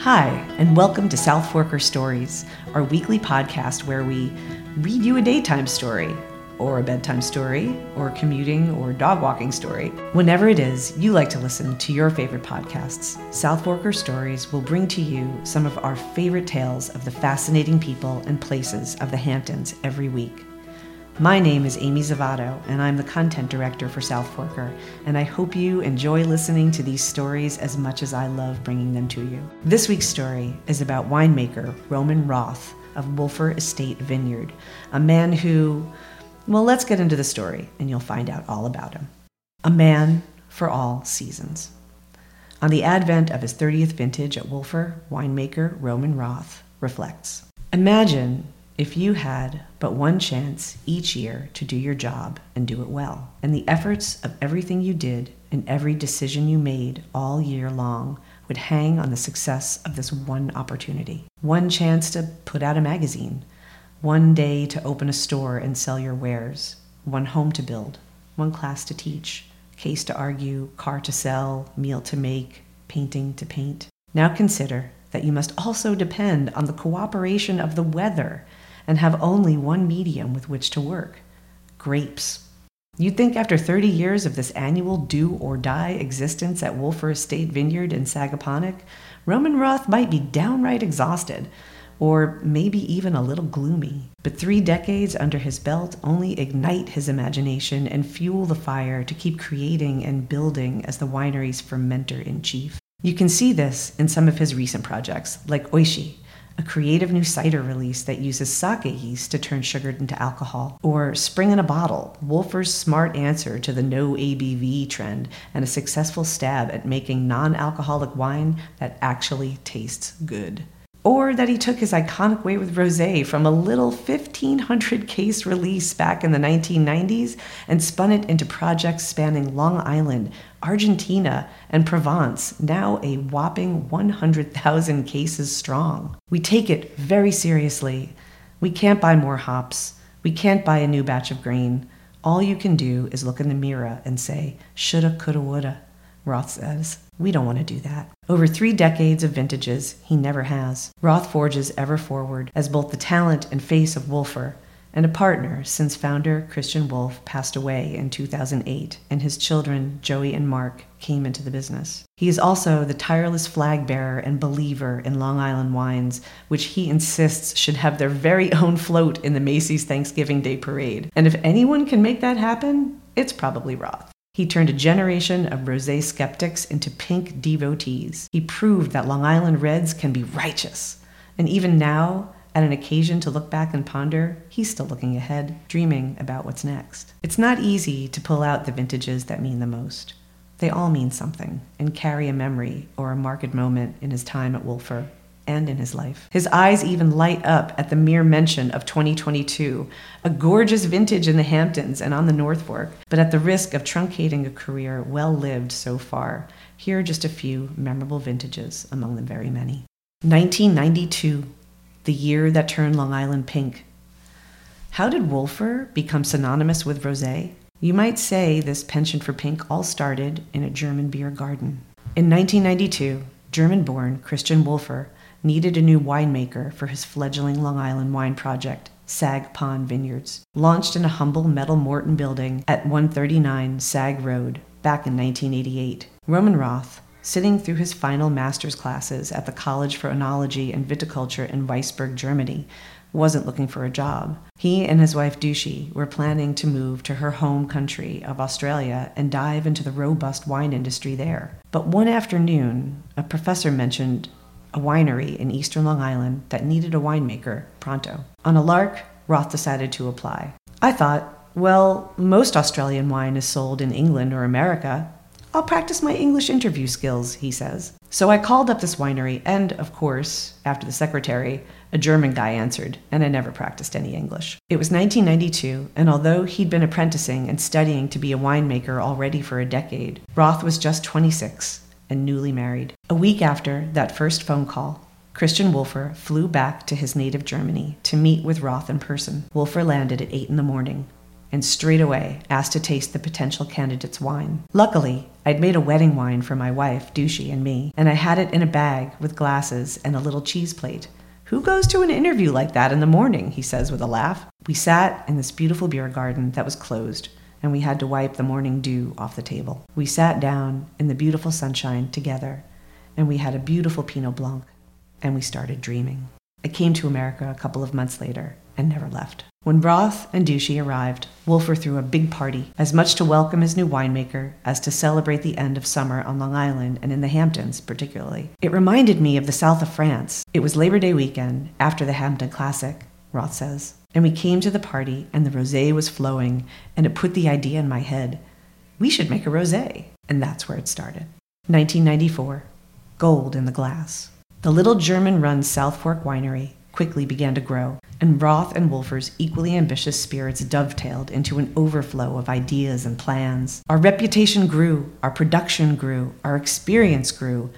Hi, and welcome to South Forker Stories, our weekly podcast where we read you a daytime story, or a bedtime story, or commuting or dog walking story. Whenever it is you like to listen to your favorite podcasts, South Forker Stories will bring to you some of our favorite tales of the fascinating people and places of the Hamptons every week. My name is Amy Zavatto, and I'm the content director for South Forker, and I hope you enjoy listening to these stories as much as I love bringing them to you. This week's story is about winemaker Roman Roth of Wolfer Estate Vineyard, a man who, well, let's get into the story and you'll find out all about him. A man for all seasons. On the advent of his 30th vintage at Wolfer, winemaker Roman Roth reflects Imagine if you had but one chance each year to do your job and do it well, and the efforts of everything you did and every decision you made all year long would hang on the success of this one opportunity. One chance to put out a magazine, one day to open a store and sell your wares, one home to build, one class to teach, case to argue, car to sell, meal to make, painting to paint. Now consider that you must also depend on the cooperation of the weather and have only one medium with which to work grapes. You'd think after 30 years of this annual do or die existence at Wolfer Estate Vineyard in Sagaponack, Roman Roth might be downright exhausted, or maybe even a little gloomy. But three decades under his belt only ignite his imagination and fuel the fire to keep creating and building as the winery's fermenter in chief. You can see this in some of his recent projects, like Oishi, a creative new cider release that uses sake yeast to turn sugar into alcohol, or Spring in a Bottle, Wolfer's smart answer to the no ABV trend and a successful stab at making non alcoholic wine that actually tastes good. Or that he took his iconic way with rosé from a little 1500 case release back in the 1990s and spun it into projects spanning Long Island, Argentina, and Provence, now a whopping 100,000 cases strong. We take it very seriously. We can't buy more hops. We can't buy a new batch of grain. All you can do is look in the mirror and say, shoulda, coulda, woulda. Roth says. We don't want to do that. Over three decades of vintages, he never has. Roth forges ever forward as both the talent and face of Wolfer and a partner since founder Christian Wolf passed away in 2008 and his children, Joey and Mark, came into the business. He is also the tireless flag bearer and believer in Long Island wines, which he insists should have their very own float in the Macy's Thanksgiving Day Parade. And if anyone can make that happen, it's probably Roth. He turned a generation of rosé skeptics into pink devotees. He proved that Long Island Reds can be righteous. And even now, at an occasion to look back and ponder, he's still looking ahead, dreaming about what's next. It's not easy to pull out the vintages that mean the most. They all mean something and carry a memory or a marked moment in his time at Wolfer and in his life. His eyes even light up at the mere mention of 2022, a gorgeous vintage in the Hamptons and on the North Fork. But at the risk of truncating a career well lived so far, here are just a few memorable vintages among the very many. 1992, the year that turned Long Island pink. How did Wolfer become synonymous with rosé? You might say this penchant for pink all started in a German beer garden. In 1992, German born Christian Wolfer needed a new winemaker for his fledgling Long Island wine project, Sag Pond Vineyards. Launched in a humble metal Morton building at 139 Sag Road back in 1988, Roman Roth, sitting through his final master's classes at the College for Enology and Viticulture in Weinsberg, Germany, wasn't looking for a job. He and his wife Dushy were planning to move to her home country of Australia and dive into the robust wine industry there. But one afternoon, a professor mentioned a winery in eastern Long Island that needed a winemaker pronto. On a lark, Roth decided to apply. I thought, well, most Australian wine is sold in England or America. I'll practice my English interview skills, he says. So I called up this winery, and of course, after the secretary, a German guy answered, and I never practiced any English. It was 1992, and although he'd been apprenticing and studying to be a winemaker already for a decade, Roth was just 26 and newly married. A week after that first phone call, Christian Wolfer flew back to his native Germany to meet with Roth in person. Wolfer landed at 8 in the morning. and straight away asked to taste the potential candidate's wine. Luckily, I'd made a wedding wine for my wife, Dushy, and me, and I had it in a bag with glasses and a little cheese plate. Who goes to an interview like that in the morning? he says with a laugh. We sat in this beautiful beer garden that was closed, and we had to wipe the morning dew off the table. We sat down in the beautiful sunshine together, and we had a beautiful Pinot Blanc, and we started dreaming. I came to America a couple of months later and never left. When Roth and Dushy arrived, Wolfer threw a big party, as much to welcome his new winemaker as to celebrate the end of summer on Long Island and in the Hamptons, particularly. It reminded me of the south of France. It was Labor Day weekend after the Hampton Classic, Roth says. And we came to the party, and the rosé was flowing, and it put the idea in my head we should make a rosé. And that's where it started. 1994 Gold in the Glass. The little German run South Fork Winery quickly began to grow, and Roth and Wolfer's equally ambitious spirits dovetailed into an overflow of ideas and plans. Our reputation grew, our production grew, our experience grew.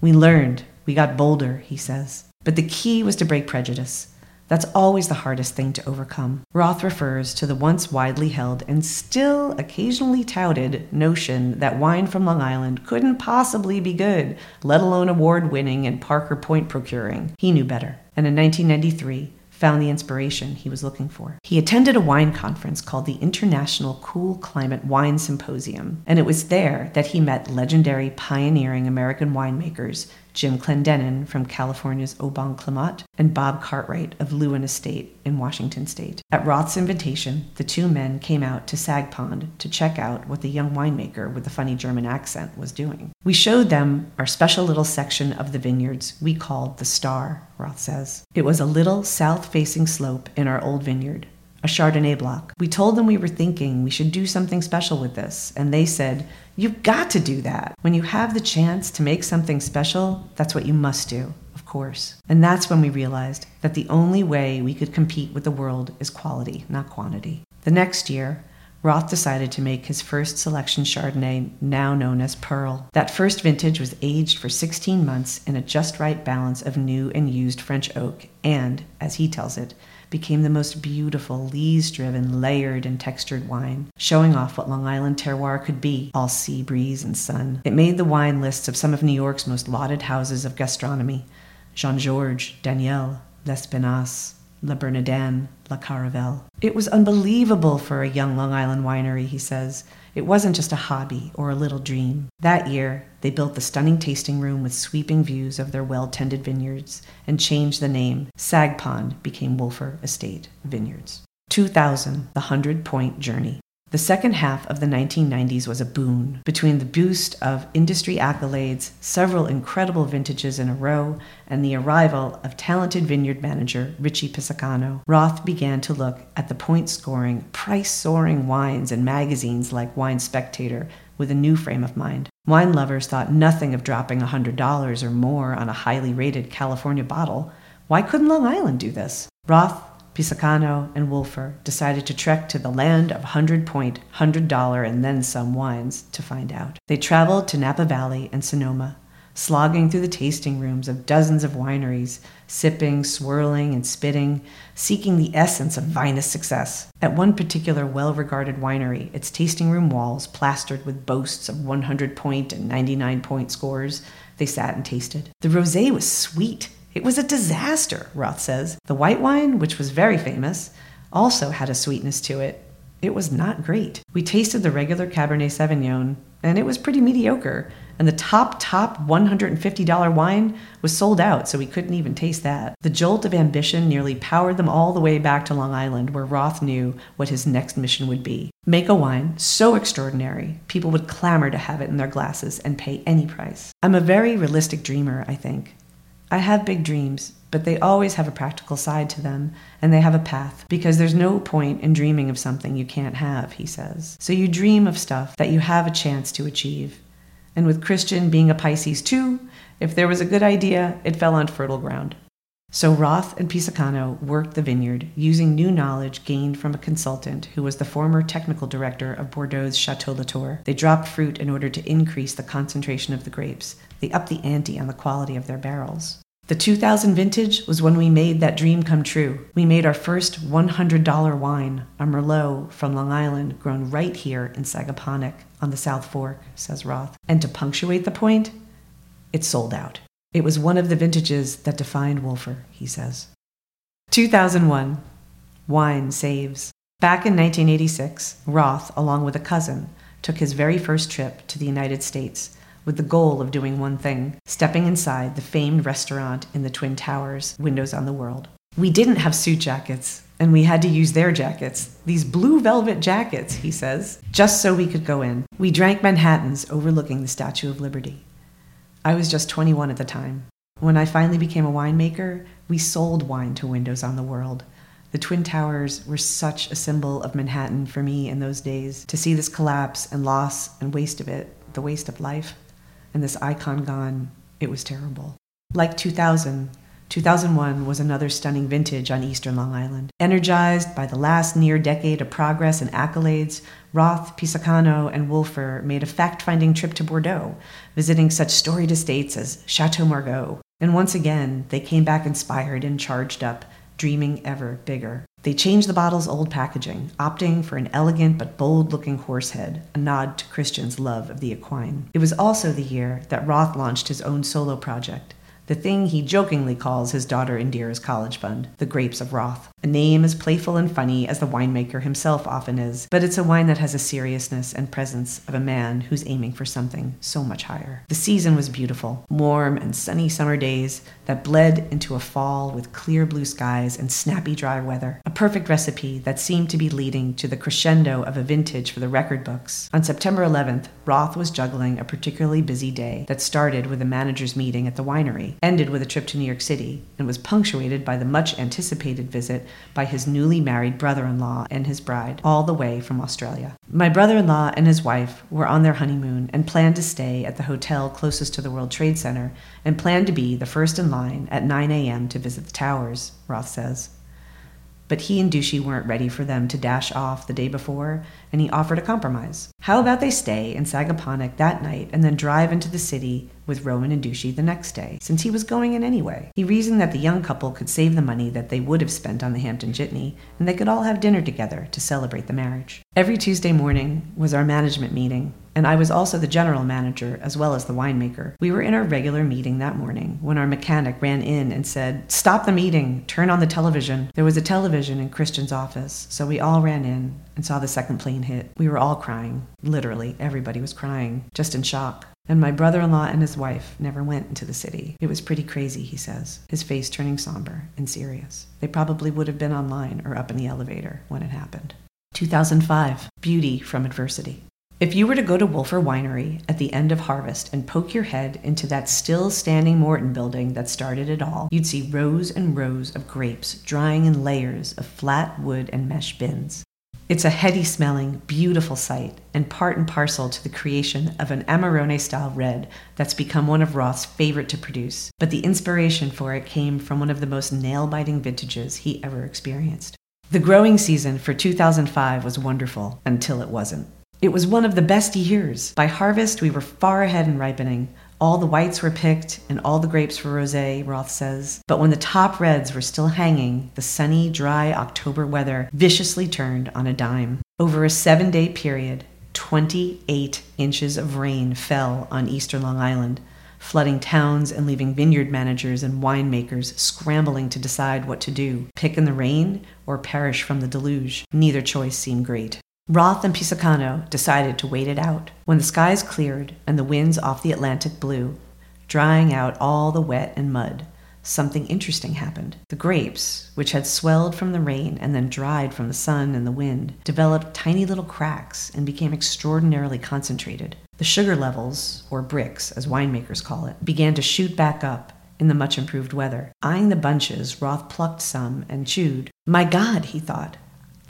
We learned, we got bolder, he says. But the key was to break prejudice. That's always the hardest thing to overcome. Roth refers to the once widely held and still occasionally touted notion that wine from Long Island couldn't possibly be good, let alone award winning and Parker Point procuring. He knew better. And in 1993, found the inspiration he was looking for. He attended a wine conference called the International Cool Climate Wine Symposium, and it was there that he met legendary pioneering American winemakers Jim Clendenen from California's Au Bon Climat, and Bob Cartwright of Leeuwin Estate in Washington state. At Roth's invitation, the two men came out to Sag Pond to check out what the young winemaker with the funny German accent was doing. We showed them our special little section of the vineyards we called the Star, Roth says. It was a little south facing slope in our old vineyard a Chardonnay block. We told them we were thinking we should do something special with this, and they said, You've got to do that. When you have the chance to make something special, that's what you must do, of course. And that's when we realized that the only way we could compete with the world is quality, not quantity. The next year, Roth decided to make his first selection Chardonnay, now known as Pearl. That first vintage was aged for 16 months in a just right balance of new and used French oak, and, as he tells it, became the most beautiful, lees driven, layered, and textured wine, showing off what Long Island terroir could be, all sea breeze and sun. It made the wine lists of some of New York's most lauded houses of gastronomy Jean Georges, Daniel, Lespinasse, La Bernardin, La Caravelle. It was unbelievable for a young Long Island winery, he says. It wasn't just a hobby or a little dream. That year, they built the stunning tasting room with sweeping views of their well tended vineyards and changed the name. Sag Pond became Wolfer Estate Vineyards. 2000, the 100 Point Journey. The second half of the 1990s was a boon. Between the boost of industry accolades, several incredible vintages in a row, and the arrival of talented vineyard manager Richie Pisacano, Roth began to look at the point scoring, price soaring wines in magazines like Wine Spectator with a new frame of mind. Wine lovers thought nothing of dropping $100 or more on a highly rated California bottle. Why couldn't Long Island do this? Roth Pisacano and Wolfer decided to trek to the land of 100 point, $100 and then some wines to find out. They traveled to Napa Valley and Sonoma, slogging through the tasting rooms of dozens of wineries, sipping, swirling, and spitting, seeking the essence of vinous success. At one particular well regarded winery, its tasting room walls plastered with boasts of 100 point and 99 point scores, they sat and tasted. The rose was sweet it was a disaster, Roth says. The white wine, which was very famous, also had a sweetness to it. It was not great. We tasted the regular Cabernet Sauvignon, and it was pretty mediocre. And the top, top $150 wine was sold out, so we couldn't even taste that. The jolt of ambition nearly powered them all the way back to Long Island, where Roth knew what his next mission would be. Make a wine so extraordinary, people would clamor to have it in their glasses and pay any price. I'm a very realistic dreamer, I think. I have big dreams, but they always have a practical side to them, and they have a path, because there's no point in dreaming of something you can't have, he says. So you dream of stuff that you have a chance to achieve. And with Christian being a Pisces too, if there was a good idea, it fell on fertile ground. So Roth and Pisacano worked the vineyard using new knowledge gained from a consultant who was the former technical director of Bordeaux's Chateau Latour. They dropped fruit in order to increase the concentration of the grapes. They upped the ante on the quality of their barrels. The 2000 vintage was when we made that dream come true. We made our first $100 wine, a Merlot from Long Island, grown right here in Sagaponack on the South Fork, says Roth. And to punctuate the point, it sold out. It was one of the vintages that defined Wolfer, he says. 2001 Wine Saves. Back in 1986, Roth, along with a cousin, took his very first trip to the United States with the goal of doing one thing stepping inside the famed restaurant in the Twin Towers, Windows on the World. We didn't have suit jackets, and we had to use their jackets, these blue velvet jackets, he says, just so we could go in. We drank Manhattans overlooking the Statue of Liberty. I was just 21 at the time. When I finally became a winemaker, we sold wine to Windows on the World. The Twin Towers were such a symbol of Manhattan for me in those days. To see this collapse and loss and waste of it, the waste of life, and this icon gone, it was terrible. Like 2000, 2001 was another stunning vintage on eastern Long Island. Energized by the last near decade of progress and accolades, Roth, Pisacano, and Wolfer made a fact finding trip to Bordeaux, visiting such storied estates as Chateau Margaux. And once again, they came back inspired and charged up, dreaming ever bigger. They changed the bottle's old packaging, opting for an elegant but bold looking horse head, a nod to Christian's love of the equine. It was also the year that Roth launched his own solo project, the thing he jokingly calls his daughter Indira's college fund, the Grapes of Roth. A name as playful and funny as the winemaker himself often is, but it's a wine that has a seriousness and presence of a man who's aiming for something so much higher. The season was beautiful, warm and sunny summer days that bled into a fall with clear blue skies and snappy dry weather. A perfect recipe that seemed to be leading to the crescendo of a vintage for the record books. On September 11th, Roth was juggling a particularly busy day that started with a manager's meeting at the winery ended with a trip to New York City, and was punctuated by the much anticipated visit by his newly married brother in law and his bride, all the way from Australia. My brother in law and his wife were on their honeymoon and planned to stay at the hotel closest to the World Trade Center and planned to be the first in line at 9 a.m. to visit the towers, Roth says. But he and Dushy weren't ready for them to dash off the day before, and he offered a compromise. How about they stay in Sagaponack that night and then drive into the city with Roman and Dushy the next day, since he was going in anyway. He reasoned that the young couple could save the money that they would have spent on the Hampton Jitney, and they could all have dinner together to celebrate the marriage. Every Tuesday morning was our management meeting, and I was also the general manager as well as the winemaker. We were in our regular meeting that morning when our mechanic ran in and said, Stop the meeting, turn on the television. There was a television in Christian's office, so we all ran in and saw the second plane hit. We were all crying. Literally, everybody was crying, just in shock. And my brother in law and his wife never went into the city. It was pretty crazy, he says, his face turning somber and serious. They probably would have been online or up in the elevator when it happened. 2005 Beauty from Adversity. If you were to go to Wolfer Winery at the end of harvest and poke your head into that still standing Morton building that started it all, you'd see rows and rows of grapes drying in layers of flat wood and mesh bins. It's a heady smelling, beautiful sight, and part and parcel to the creation of an Amarone style red that's become one of Roth's favorite to produce. But the inspiration for it came from one of the most nail biting vintages he ever experienced. The growing season for 2005 was wonderful until it wasn't. It was one of the best years. By harvest, we were far ahead in ripening, all the whites were picked and all the grapes were rosé, Roth says. But when the top reds were still hanging, the sunny, dry October weather viciously turned on a dime. Over a seven day period, 28 inches of rain fell on eastern Long Island, flooding towns and leaving vineyard managers and winemakers scrambling to decide what to do pick in the rain or perish from the deluge. Neither choice seemed great. Roth and Pisacano decided to wait it out. When the skies cleared and the winds off the Atlantic blew, drying out all the wet and mud, something interesting happened. The grapes, which had swelled from the rain and then dried from the sun and the wind, developed tiny little cracks and became extraordinarily concentrated. The sugar levels, or Brix as winemakers call it, began to shoot back up in the much improved weather. Eyeing the bunches, Roth plucked some and chewed. My God, he thought,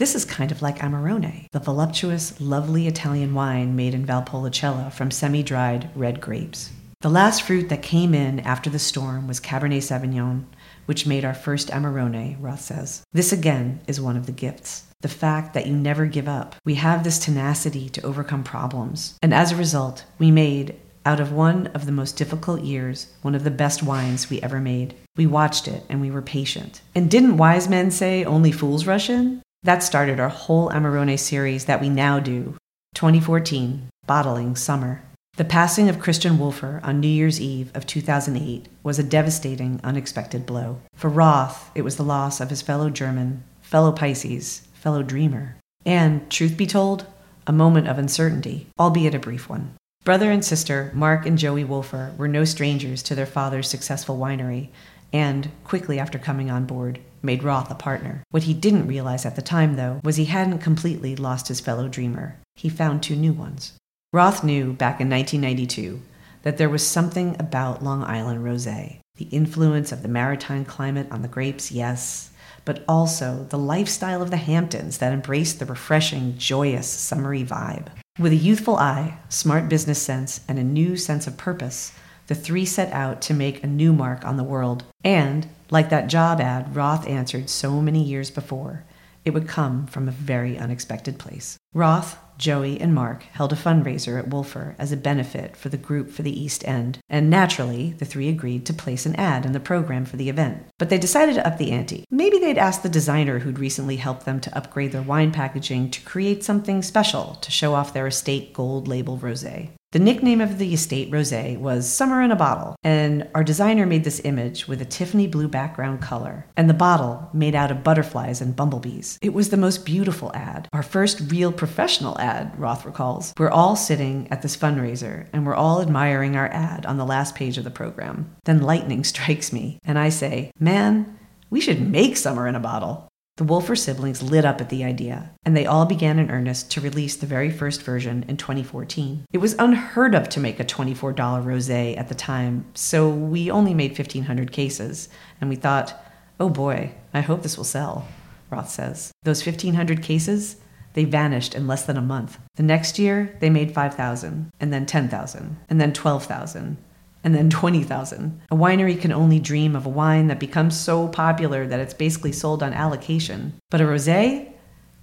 this is kind of like Amarone, the voluptuous, lovely Italian wine made in Valpolicella from semi dried red grapes. The last fruit that came in after the storm was Cabernet Sauvignon, which made our first Amarone, Roth says. This again is one of the gifts. The fact that you never give up. We have this tenacity to overcome problems. And as a result, we made out of one of the most difficult years, one of the best wines we ever made. We watched it and we were patient. And didn't wise men say only fools rush in? That started our whole Amarone series that we now do. 2014, Bottling Summer. The passing of Christian Wolfer on New Year's Eve of 2008 was a devastating, unexpected blow. For Roth, it was the loss of his fellow German, fellow Pisces, fellow dreamer. And, truth be told, a moment of uncertainty, albeit a brief one. Brother and sister, Mark and Joey Wolfer, were no strangers to their father's successful winery, and, quickly after coming on board, made Roth a partner. What he didn't realize at the time, though, was he hadn't completely lost his fellow dreamer. He found two new ones. Roth knew back in 1992 that there was something about Long Island rosé. The influence of the maritime climate on the grapes, yes, but also the lifestyle of the Hamptons that embraced the refreshing, joyous, summery vibe. With a youthful eye, smart business sense, and a new sense of purpose, the three set out to make a new mark on the world. And, like that job ad Roth answered so many years before, it would come from a very unexpected place. Roth, Joey, and Mark held a fundraiser at Wolfer as a benefit for the group for the East End, and naturally, the three agreed to place an ad in the program for the event. But they decided to up the ante. Maybe they'd ask the designer who'd recently helped them to upgrade their wine packaging to create something special to show off their estate gold label rosé. The nickname of the estate rosé was Summer in a Bottle, and our designer made this image with a Tiffany blue background color, and the bottle made out of butterflies and bumblebees. It was the most beautiful ad, our first real professional ad, Roth recalls. We're all sitting at this fundraiser, and we're all admiring our ad on the last page of the program. Then lightning strikes me, and I say, Man, we should make Summer in a Bottle. The Wolfer siblings lit up at the idea, and they all began in earnest to release the very first version in 2014. It was unheard of to make a $24 rosé at the time, so we only made 1,500 cases, and we thought, oh boy, I hope this will sell, Roth says. Those 1,500 cases, they vanished in less than a month. The next year, they made 5,000, and then 10,000, and then 12,000, and then 20,000. A winery can only dream of a wine that becomes so popular that it's basically sold on allocation. But a rosé,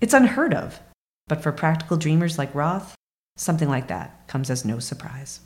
it's unheard of. But for practical dreamers like Roth, something like that comes as no surprise.